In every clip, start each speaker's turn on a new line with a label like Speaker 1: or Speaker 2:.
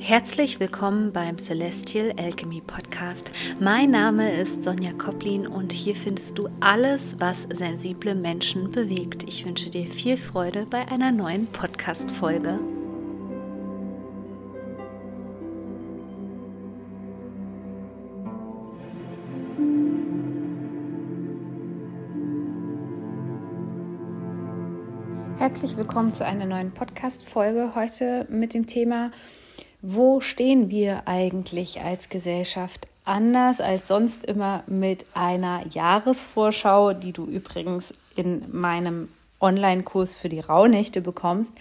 Speaker 1: Herzlich willkommen beim Celestial Alchemy Podcast. Mein Name ist Sonja Koplin und hier findest du alles, was sensible Menschen bewegt. Ich wünsche dir viel Freude bei einer neuen Podcast-Folge. Herzlich willkommen zu einer neuen Podcast-Folge. Heute mit dem Thema wo stehen wir eigentlich als Gesellschaft anders als sonst immer mit einer Jahresvorschau, die du übrigens in meinem Online-Kurs für die Rauhnächte bekommst,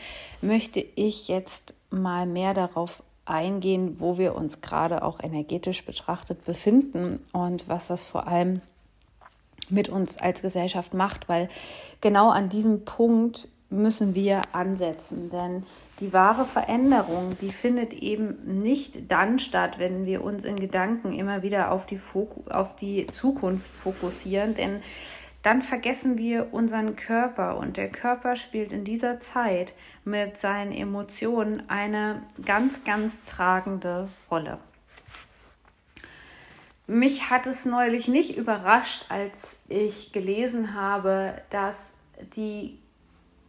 Speaker 1: möchte ich jetzt mal mehr darauf eingehen, wo wir uns gerade auch energetisch betrachtet befinden und was das vor allem mit uns als Gesellschaft macht, weil genau an diesem Punkt müssen wir ansetzen. Denn die wahre Veränderung, die findet eben nicht dann statt, wenn wir uns in Gedanken immer wieder auf die, Foku auf die Zukunft fokussieren. Denn dann vergessen wir unseren Körper und der Körper spielt in dieser Zeit mit seinen Emotionen eine ganz, ganz tragende Rolle. Mich hat es neulich nicht überrascht, als ich gelesen habe, dass die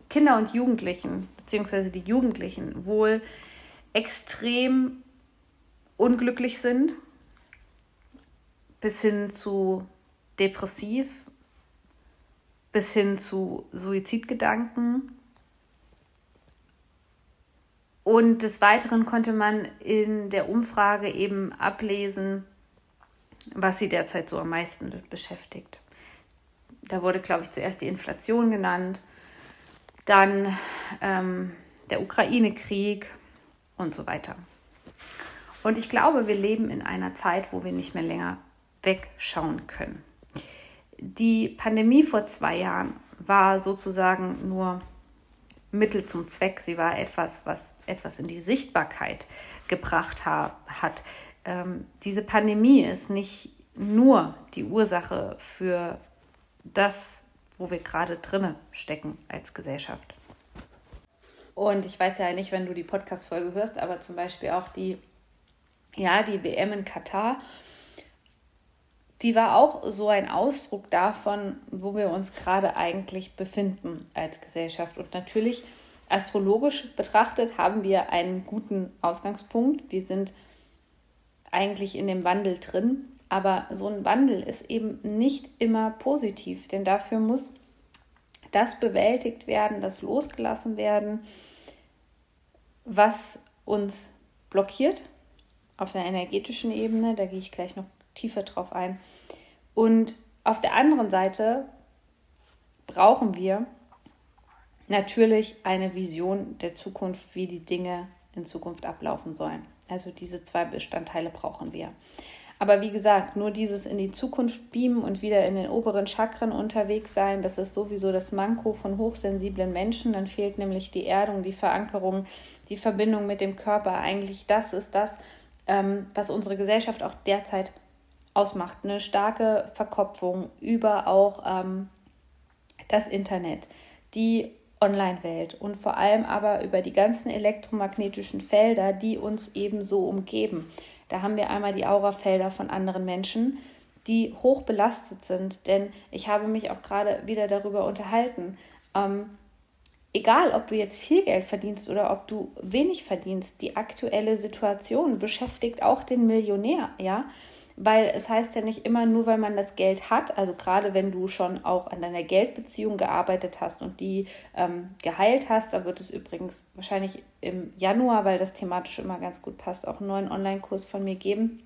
Speaker 1: Kinder und Jugendlichen, beziehungsweise die Jugendlichen, wohl extrem unglücklich sind, bis hin zu depressiv, bis hin zu Suizidgedanken. Und des Weiteren konnte man in der Umfrage eben ablesen, was sie derzeit so am meisten beschäftigt. Da wurde, glaube ich, zuerst die Inflation genannt, dann ähm, der Ukraine-Krieg und so weiter. Und ich glaube, wir leben in einer Zeit, wo wir nicht mehr länger wegschauen können. Die Pandemie vor zwei Jahren war sozusagen nur Mittel zum Zweck. Sie war etwas, was etwas in die Sichtbarkeit gebracht ha hat. Ähm, diese Pandemie ist nicht nur die Ursache für das, wo wir gerade drinnen stecken als Gesellschaft. Und ich weiß ja nicht, wenn du die Podcast-Folge hörst, aber zum Beispiel auch die, ja, die WM in Katar, die war auch so ein Ausdruck davon, wo wir uns gerade eigentlich befinden als Gesellschaft. Und natürlich astrologisch betrachtet haben wir einen guten Ausgangspunkt. Wir sind eigentlich in dem Wandel drin. Aber so ein Wandel ist eben nicht immer positiv, denn dafür muss das bewältigt werden, das losgelassen werden, was uns blockiert auf der energetischen Ebene. Da gehe ich gleich noch tiefer drauf ein. Und auf der anderen Seite brauchen wir natürlich eine Vision der Zukunft, wie die Dinge in Zukunft ablaufen sollen. Also diese zwei Bestandteile brauchen wir. Aber wie gesagt, nur dieses in die Zukunft beamen und wieder in den oberen Chakren unterwegs sein, das ist sowieso das Manko von hochsensiblen Menschen. Dann fehlt nämlich die Erdung, die Verankerung, die Verbindung mit dem Körper. Eigentlich das ist das, ähm, was unsere Gesellschaft auch derzeit ausmacht. Eine starke Verkopfung über auch ähm, das Internet, die Online-Welt und vor allem aber über die ganzen elektromagnetischen Felder, die uns eben so umgeben. Da haben wir einmal die Aurafelder von anderen Menschen, die hoch belastet sind, denn ich habe mich auch gerade wieder darüber unterhalten. Ähm, egal, ob du jetzt viel Geld verdienst oder ob du wenig verdienst, die aktuelle Situation beschäftigt auch den Millionär, ja weil es heißt ja nicht immer nur, weil man das Geld hat, also gerade wenn du schon auch an deiner Geldbeziehung gearbeitet hast und die ähm, geheilt hast, da wird es übrigens wahrscheinlich im Januar, weil das thematisch immer ganz gut passt, auch einen neuen Online-Kurs von mir geben.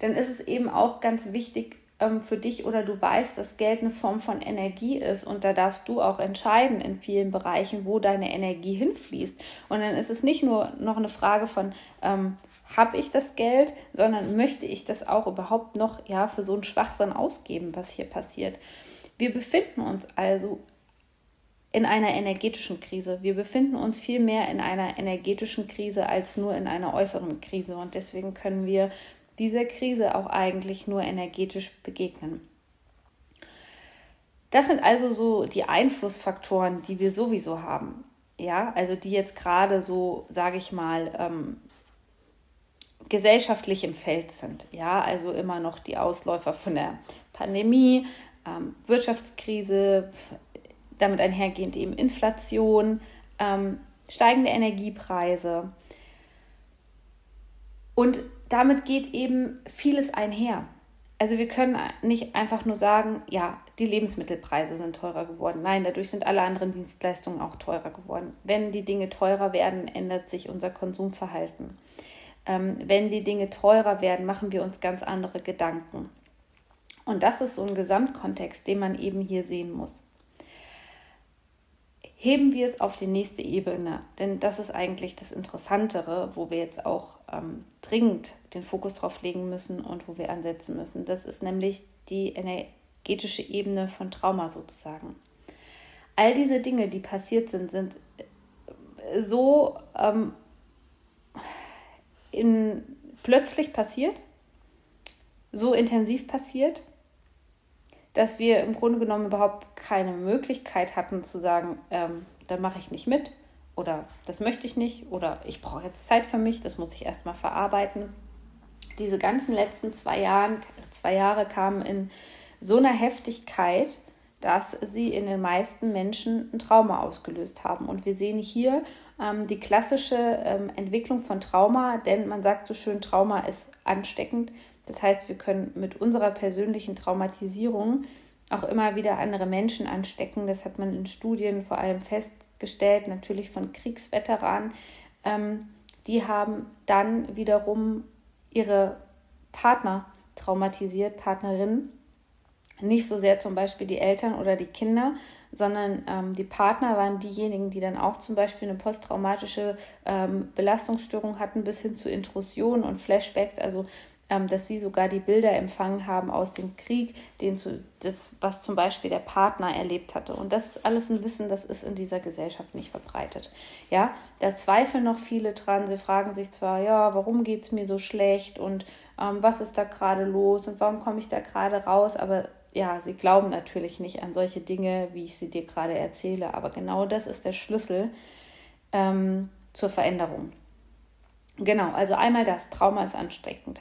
Speaker 1: Dann ist es eben auch ganz wichtig, ähm, für dich oder du weißt, dass Geld eine Form von Energie ist und da darfst du auch entscheiden in vielen Bereichen, wo deine Energie hinfließt. Und dann ist es nicht nur noch eine Frage von, ähm, habe ich das Geld, sondern möchte ich das auch überhaupt noch ja, für so einen Schwachsinn ausgeben, was hier passiert. Wir befinden uns also in einer energetischen Krise. Wir befinden uns viel mehr in einer energetischen Krise als nur in einer äußeren Krise. Und deswegen können wir dieser Krise auch eigentlich nur energetisch begegnen. Das sind also so die Einflussfaktoren, die wir sowieso haben. Ja, also die jetzt gerade so, sage ich mal, ähm, gesellschaftlich im Feld sind. Ja, also immer noch die Ausläufer von der Pandemie, ähm, Wirtschaftskrise, damit einhergehend eben Inflation, ähm, steigende Energiepreise. Und damit geht eben vieles einher. Also wir können nicht einfach nur sagen, ja, die Lebensmittelpreise sind teurer geworden. Nein, dadurch sind alle anderen Dienstleistungen auch teurer geworden. Wenn die Dinge teurer werden, ändert sich unser Konsumverhalten. Ähm, wenn die Dinge teurer werden, machen wir uns ganz andere Gedanken. Und das ist so ein Gesamtkontext, den man eben hier sehen muss heben wir es auf die nächste Ebene. Denn das ist eigentlich das Interessantere, wo wir jetzt auch ähm, dringend den Fokus drauf legen müssen und wo wir ansetzen müssen. Das ist nämlich die energetische Ebene von Trauma sozusagen. All diese Dinge, die passiert sind, sind äh, so ähm, in, plötzlich passiert, so intensiv passiert dass wir im Grunde genommen überhaupt keine Möglichkeit hatten zu sagen, ähm, da mache ich nicht mit oder das möchte ich nicht oder ich brauche jetzt Zeit für mich, das muss ich erstmal verarbeiten. Diese ganzen letzten zwei, Jahren, zwei Jahre kamen in so einer Heftigkeit, dass sie in den meisten Menschen ein Trauma ausgelöst haben. Und wir sehen hier ähm, die klassische ähm, Entwicklung von Trauma, denn man sagt so schön, Trauma ist ansteckend. Das heißt, wir können mit unserer persönlichen Traumatisierung auch immer wieder andere Menschen anstecken. Das hat man in Studien vor allem festgestellt, natürlich von Kriegsveteranen. Ähm, die haben dann wiederum ihre Partner traumatisiert, Partnerinnen. Nicht so sehr zum Beispiel die Eltern oder die Kinder, sondern ähm, die Partner waren diejenigen, die dann auch zum Beispiel eine posttraumatische ähm, Belastungsstörung hatten, bis hin zu Intrusionen und Flashbacks. Also ähm, dass sie sogar die Bilder empfangen haben aus dem Krieg, den zu, das, was zum Beispiel der Partner erlebt hatte. Und das ist alles ein Wissen, das ist in dieser Gesellschaft nicht verbreitet. Ja, da zweifeln noch viele dran. Sie fragen sich zwar, ja, warum geht es mir so schlecht und ähm, was ist da gerade los und warum komme ich da gerade raus, aber ja, sie glauben natürlich nicht an solche Dinge, wie ich sie dir gerade erzähle. Aber genau das ist der Schlüssel ähm, zur Veränderung. Genau, also einmal das, Trauma ist ansteckend.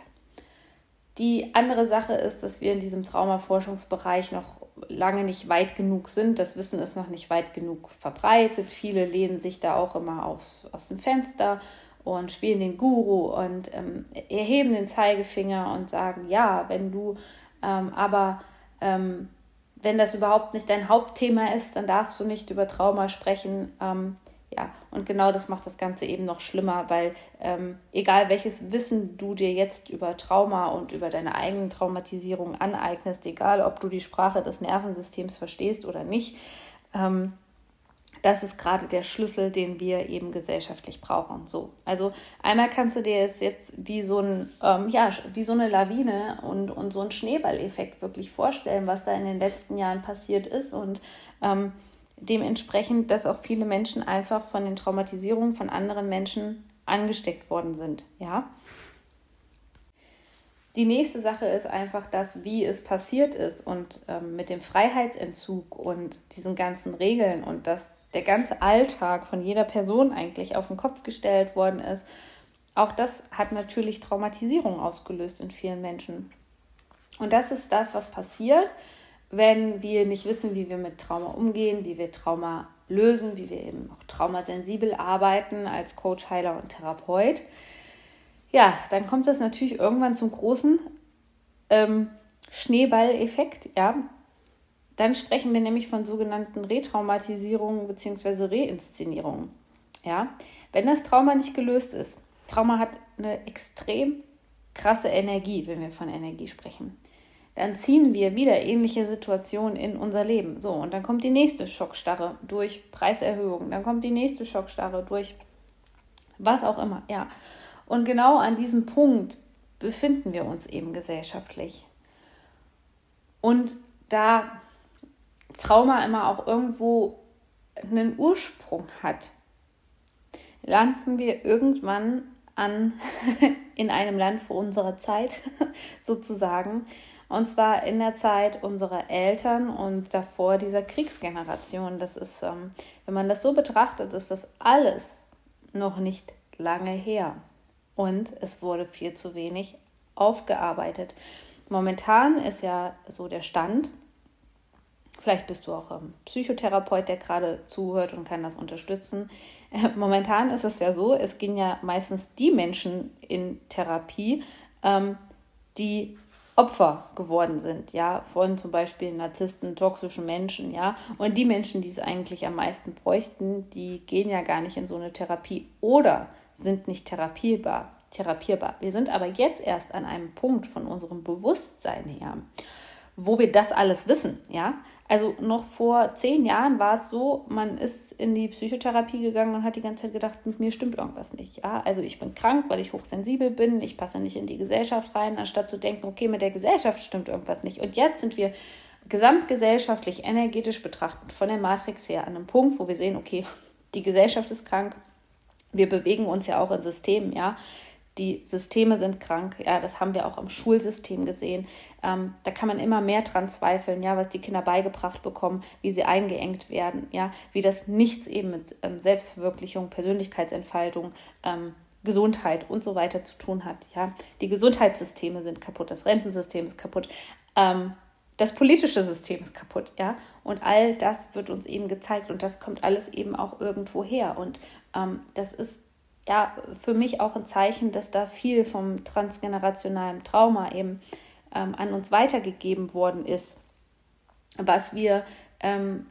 Speaker 1: Die andere Sache ist, dass wir in diesem Traumaforschungsbereich noch lange nicht weit genug sind. Das Wissen ist noch nicht weit genug verbreitet. Viele lehnen sich da auch immer aus, aus dem Fenster und spielen den Guru und ähm, erheben den Zeigefinger und sagen, ja, wenn du ähm, aber, ähm, wenn das überhaupt nicht dein Hauptthema ist, dann darfst du nicht über Trauma sprechen. Ähm, ja, und genau das macht das Ganze eben noch schlimmer, weil ähm, egal welches Wissen du dir jetzt über Trauma und über deine eigenen Traumatisierung aneignest, egal ob du die Sprache des Nervensystems verstehst oder nicht, ähm, das ist gerade der Schlüssel, den wir eben gesellschaftlich brauchen. So, also einmal kannst du dir es jetzt wie so ein, ähm, ja, wie so eine Lawine und, und so ein Schneeballeffekt wirklich vorstellen, was da in den letzten Jahren passiert ist und ähm, dementsprechend, dass auch viele Menschen einfach von den Traumatisierungen von anderen Menschen angesteckt worden sind. Ja. Die nächste Sache ist einfach das, wie es passiert ist und ähm, mit dem Freiheitsentzug und diesen ganzen Regeln und dass der ganze Alltag von jeder Person eigentlich auf den Kopf gestellt worden ist. Auch das hat natürlich Traumatisierung ausgelöst in vielen Menschen. Und das ist das, was passiert, wenn wir nicht wissen, wie wir mit Trauma umgehen, wie wir Trauma lösen, wie wir eben auch traumasensibel arbeiten als Coach, Heiler und Therapeut, ja, dann kommt das natürlich irgendwann zum großen ähm, Schneeballeffekt, ja. Dann sprechen wir nämlich von sogenannten Retraumatisierungen bzw. Reinszenierungen. Ja? Wenn das Trauma nicht gelöst ist, Trauma hat eine extrem krasse Energie, wenn wir von Energie sprechen dann ziehen wir wieder ähnliche Situationen in unser Leben. So, und dann kommt die nächste Schockstarre durch Preiserhöhungen, dann kommt die nächste Schockstarre durch was auch immer, ja. Und genau an diesem Punkt befinden wir uns eben gesellschaftlich. Und da Trauma immer auch irgendwo einen Ursprung hat, landen wir irgendwann an in einem Land vor unserer Zeit sozusagen, und zwar in der Zeit unserer Eltern und davor dieser Kriegsgeneration. Das ist, ähm, wenn man das so betrachtet, ist das alles noch nicht lange her. und es wurde viel zu wenig aufgearbeitet. Momentan ist ja so der Stand, vielleicht bist du auch ein Psychotherapeut, der gerade zuhört und kann das unterstützen. Momentan ist es ja so, es gehen ja meistens die Menschen in Therapie, ähm, die Opfer geworden sind, ja, von zum Beispiel Narzissten, toxischen Menschen, ja. Und die Menschen, die es eigentlich am meisten bräuchten, die gehen ja gar nicht in so eine Therapie oder sind nicht therapierbar. therapierbar. Wir sind aber jetzt erst an einem Punkt von unserem Bewusstsein her, wo wir das alles wissen, ja. Also noch vor zehn Jahren war es so, man ist in die Psychotherapie gegangen und hat die ganze Zeit gedacht, mit mir stimmt irgendwas nicht. Ja? Also ich bin krank, weil ich hochsensibel bin, ich passe nicht in die Gesellschaft rein, anstatt zu denken, okay, mit der Gesellschaft stimmt irgendwas nicht. Und jetzt sind wir gesamtgesellschaftlich, energetisch betrachtend von der Matrix her an einem Punkt, wo wir sehen, okay, die Gesellschaft ist krank. Wir bewegen uns ja auch in Systemen, ja die Systeme sind krank. Ja, das haben wir auch im Schulsystem gesehen. Ähm, da kann man immer mehr dran zweifeln, ja, was die Kinder beigebracht bekommen, wie sie eingeengt werden, ja, wie das nichts eben mit ähm, Selbstverwirklichung, Persönlichkeitsentfaltung, ähm, Gesundheit und so weiter zu tun hat. Ja, die Gesundheitssysteme sind kaputt, das Rentensystem ist kaputt. Ähm, das politische System ist kaputt, ja. Und all das wird uns eben gezeigt und das kommt alles eben auch irgendwo her. Und ähm, das ist ja für mich auch ein Zeichen, dass da viel vom transgenerationalen Trauma eben ähm, an uns weitergegeben worden ist, was wir ähm,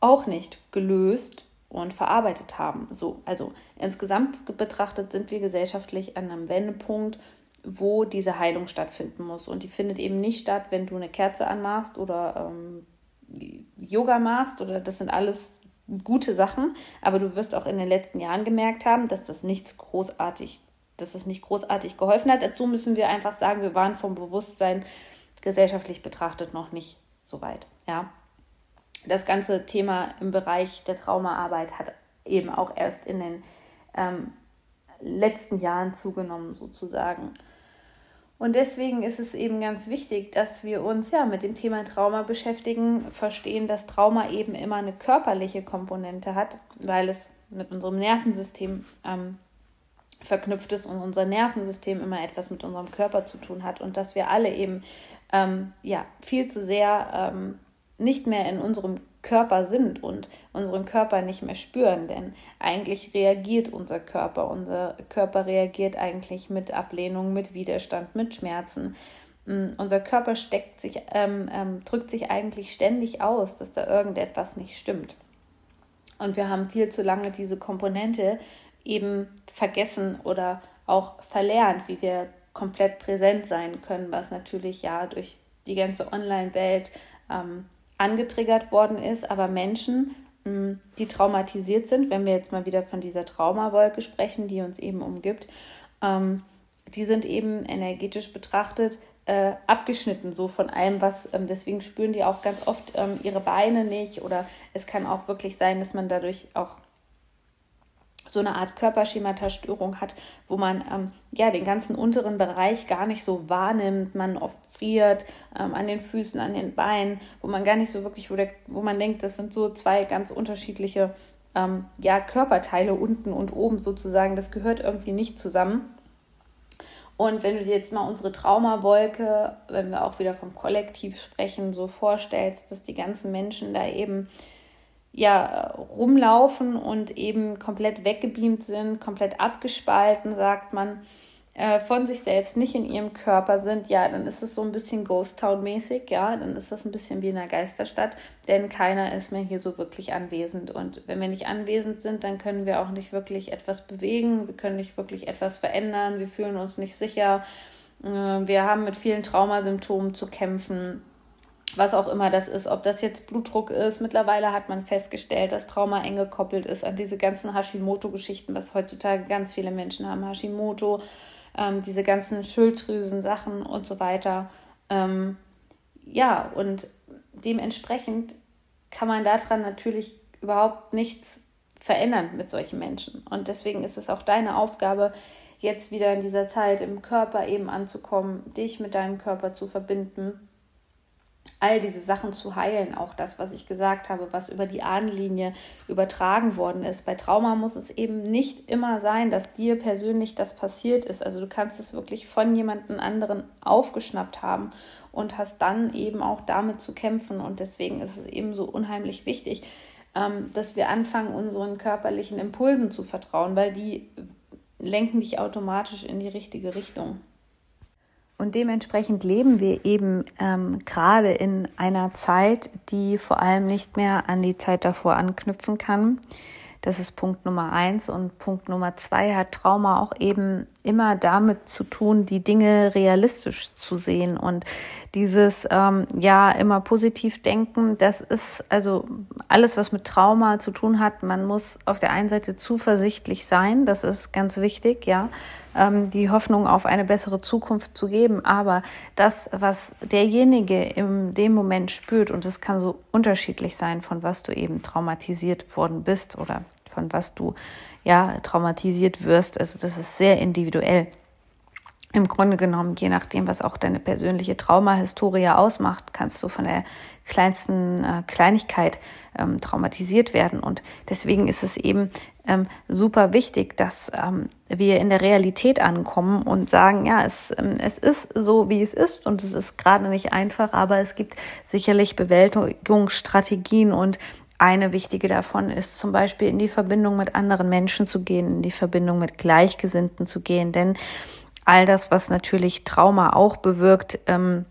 Speaker 1: auch nicht gelöst und verarbeitet haben. So, also insgesamt betrachtet sind wir gesellschaftlich an einem Wendepunkt, wo diese Heilung stattfinden muss. Und die findet eben nicht statt, wenn du eine Kerze anmachst oder ähm, Yoga machst oder das sind alles gute Sachen, aber du wirst auch in den letzten Jahren gemerkt haben, dass das nichts großartig, dass das nicht großartig geholfen hat. Dazu müssen wir einfach sagen, wir waren vom Bewusstsein gesellschaftlich betrachtet noch nicht so weit. Ja. Das ganze Thema im Bereich der Traumaarbeit hat eben auch erst in den ähm, letzten Jahren zugenommen, sozusagen. Und deswegen ist es eben ganz wichtig, dass wir uns ja mit dem Thema Trauma beschäftigen, verstehen, dass Trauma eben immer eine körperliche Komponente hat, weil es mit unserem Nervensystem ähm, verknüpft ist und unser Nervensystem immer etwas mit unserem Körper zu tun hat und dass wir alle eben ähm, ja viel zu sehr ähm, nicht mehr in unserem Körper sind und unseren Körper nicht mehr spüren, denn eigentlich reagiert unser Körper. Unser Körper reagiert eigentlich mit Ablehnung, mit Widerstand, mit Schmerzen. Mm, unser Körper steckt sich, ähm, ähm, drückt sich eigentlich ständig aus, dass da irgendetwas nicht stimmt. Und wir haben viel zu lange diese Komponente eben vergessen oder auch verlernt, wie wir komplett präsent sein können, was natürlich ja durch die ganze Online-Welt ähm, angetriggert worden ist, aber Menschen, mm, die traumatisiert sind, wenn wir jetzt mal wieder von dieser Traumawolke sprechen, die uns eben umgibt, ähm, die sind eben energetisch betrachtet äh, abgeschnitten, so von allem, was, ähm, deswegen spüren die auch ganz oft ähm, ihre Beine nicht oder es kann auch wirklich sein, dass man dadurch auch so eine Art Körperschemata-Störung hat, wo man ähm, ja den ganzen unteren Bereich gar nicht so wahrnimmt, man oft friert ähm, an den Füßen, an den Beinen, wo man gar nicht so wirklich, wo, der, wo man denkt, das sind so zwei ganz unterschiedliche ähm, ja, Körperteile unten und oben sozusagen, das gehört irgendwie nicht zusammen. Und wenn du dir jetzt mal unsere Traumawolke, wenn wir auch wieder vom Kollektiv sprechen, so vorstellst, dass die ganzen Menschen da eben ja, rumlaufen und eben komplett weggebeamt sind, komplett abgespalten, sagt man, äh, von sich selbst, nicht in ihrem Körper sind, ja, dann ist es so ein bisschen Ghost Town-mäßig, ja, dann ist das ein bisschen wie in einer Geisterstadt, denn keiner ist mehr hier so wirklich anwesend. Und wenn wir nicht anwesend sind, dann können wir auch nicht wirklich etwas bewegen, wir können nicht wirklich etwas verändern, wir fühlen uns nicht sicher, äh, wir haben mit vielen Traumasymptomen zu kämpfen was auch immer das ist, ob das jetzt Blutdruck ist. Mittlerweile hat man festgestellt, dass Trauma eng gekoppelt ist an diese ganzen Hashimoto-Geschichten, was heutzutage ganz viele Menschen haben. Hashimoto, ähm, diese ganzen Schilddrüsen-Sachen und so weiter. Ähm, ja, und dementsprechend kann man daran natürlich überhaupt nichts verändern mit solchen Menschen. Und deswegen ist es auch deine Aufgabe, jetzt wieder in dieser Zeit im Körper eben anzukommen, dich mit deinem Körper zu verbinden all diese Sachen zu heilen. Auch das, was ich gesagt habe, was über die Ahnenlinie übertragen worden ist. Bei Trauma muss es eben nicht immer sein, dass dir persönlich das passiert ist. Also du kannst es wirklich von jemandem anderen aufgeschnappt haben und hast dann eben auch damit zu kämpfen. Und deswegen ist es eben so unheimlich wichtig, ähm, dass wir anfangen, unseren körperlichen Impulsen zu vertrauen, weil die lenken dich automatisch in die richtige Richtung. Und dementsprechend leben wir eben ähm, gerade in einer Zeit, die vor allem nicht mehr an die Zeit davor anknüpfen kann. Das ist Punkt Nummer eins. Und Punkt Nummer zwei hat Trauma auch eben immer damit zu tun, die Dinge realistisch zu sehen. Und dieses, ähm, ja, immer positiv denken, das ist also alles, was mit Trauma zu tun hat. Man muss auf der einen Seite zuversichtlich sein. Das ist ganz wichtig, ja. Ähm, die Hoffnung auf eine bessere Zukunft zu geben. Aber das, was derjenige in dem Moment spürt, und es kann so unterschiedlich sein, von was du eben traumatisiert worden bist oder von was du ja traumatisiert wirst. Also das ist sehr individuell. Im Grunde genommen, je nachdem, was auch deine persönliche Traumahistorie ausmacht, kannst du von der kleinsten äh, Kleinigkeit ähm, traumatisiert werden. Und deswegen ist es eben ähm, super wichtig, dass ähm, wir in der Realität ankommen und sagen, ja, es, ähm, es ist so, wie es ist und es ist gerade nicht einfach, aber es gibt sicherlich Bewältigungsstrategien und eine wichtige davon ist zum Beispiel in die Verbindung mit anderen Menschen zu gehen, in die Verbindung mit Gleichgesinnten zu gehen, denn all das, was natürlich Trauma auch bewirkt, ähm,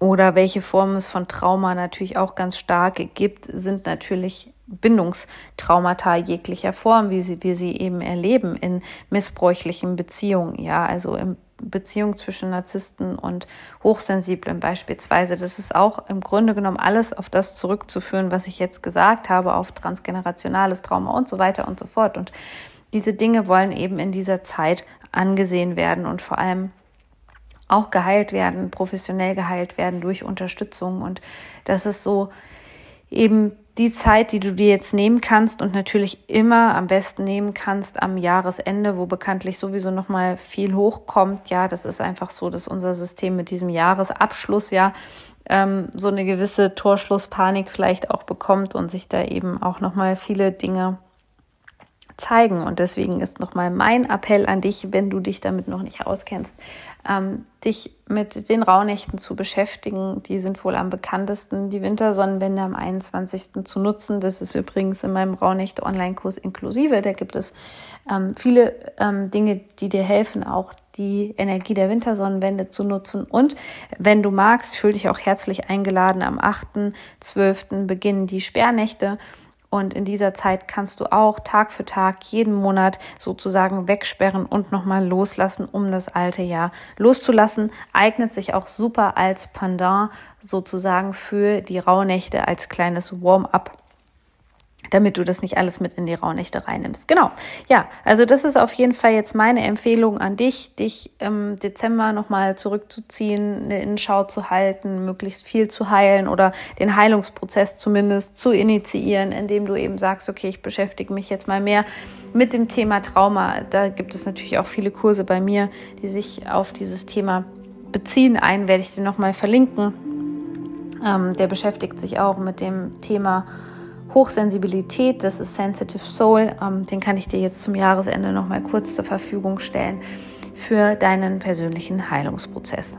Speaker 1: oder welche Formen es von Trauma natürlich auch ganz stark gibt, sind natürlich Bindungstraumata jeglicher Form, wie sie, wir sie eben erleben in missbräuchlichen Beziehungen. Ja, also in Beziehung zwischen Narzissten und Hochsensiblen beispielsweise. Das ist auch im Grunde genommen alles auf das zurückzuführen, was ich jetzt gesagt habe, auf transgenerationales Trauma und so weiter und so fort. Und diese Dinge wollen eben in dieser Zeit angesehen werden und vor allem auch geheilt werden, professionell geheilt werden durch Unterstützung. Und das ist so eben die Zeit, die du dir jetzt nehmen kannst und natürlich immer am besten nehmen kannst am Jahresende, wo bekanntlich sowieso noch mal viel hochkommt. Ja, das ist einfach so, dass unser System mit diesem Jahresabschluss ja ähm, so eine gewisse Torschlusspanik vielleicht auch bekommt und sich da eben auch noch mal viele Dinge zeigen. Und deswegen ist nochmal mein Appell an dich, wenn du dich damit noch nicht auskennst, ähm, dich mit den Rauhnächten zu beschäftigen. Die sind wohl am bekanntesten. Die Wintersonnenwende am 21. zu nutzen. Das ist übrigens in meinem Rauhnächte-Online-Kurs inklusive. Da gibt es ähm, viele ähm, Dinge, die dir helfen, auch die Energie der Wintersonnenwende zu nutzen. Und wenn du magst, fühl dich auch herzlich eingeladen. Am 8.12. beginnen die Sperrnächte. Und in dieser Zeit kannst du auch Tag für Tag jeden Monat sozusagen wegsperren und nochmal loslassen, um das alte Jahr loszulassen. Eignet sich auch super als Pendant sozusagen für die Rauhnächte als kleines Warm-up damit du das nicht alles mit in die Rauhnächte reinnimmst. Genau. Ja, also das ist auf jeden Fall jetzt meine Empfehlung an dich, dich im Dezember nochmal zurückzuziehen, eine Innenschau zu halten, möglichst viel zu heilen oder den Heilungsprozess zumindest zu initiieren, indem du eben sagst, okay, ich beschäftige mich jetzt mal mehr mit dem Thema Trauma. Da gibt es natürlich auch viele Kurse bei mir, die sich auf dieses Thema beziehen. Einen werde ich dir nochmal verlinken. Ähm, der beschäftigt sich auch mit dem Thema Hochsensibilität, das ist Sensitive Soul. Ähm, den kann ich dir jetzt zum Jahresende noch mal kurz zur Verfügung stellen für deinen persönlichen Heilungsprozess.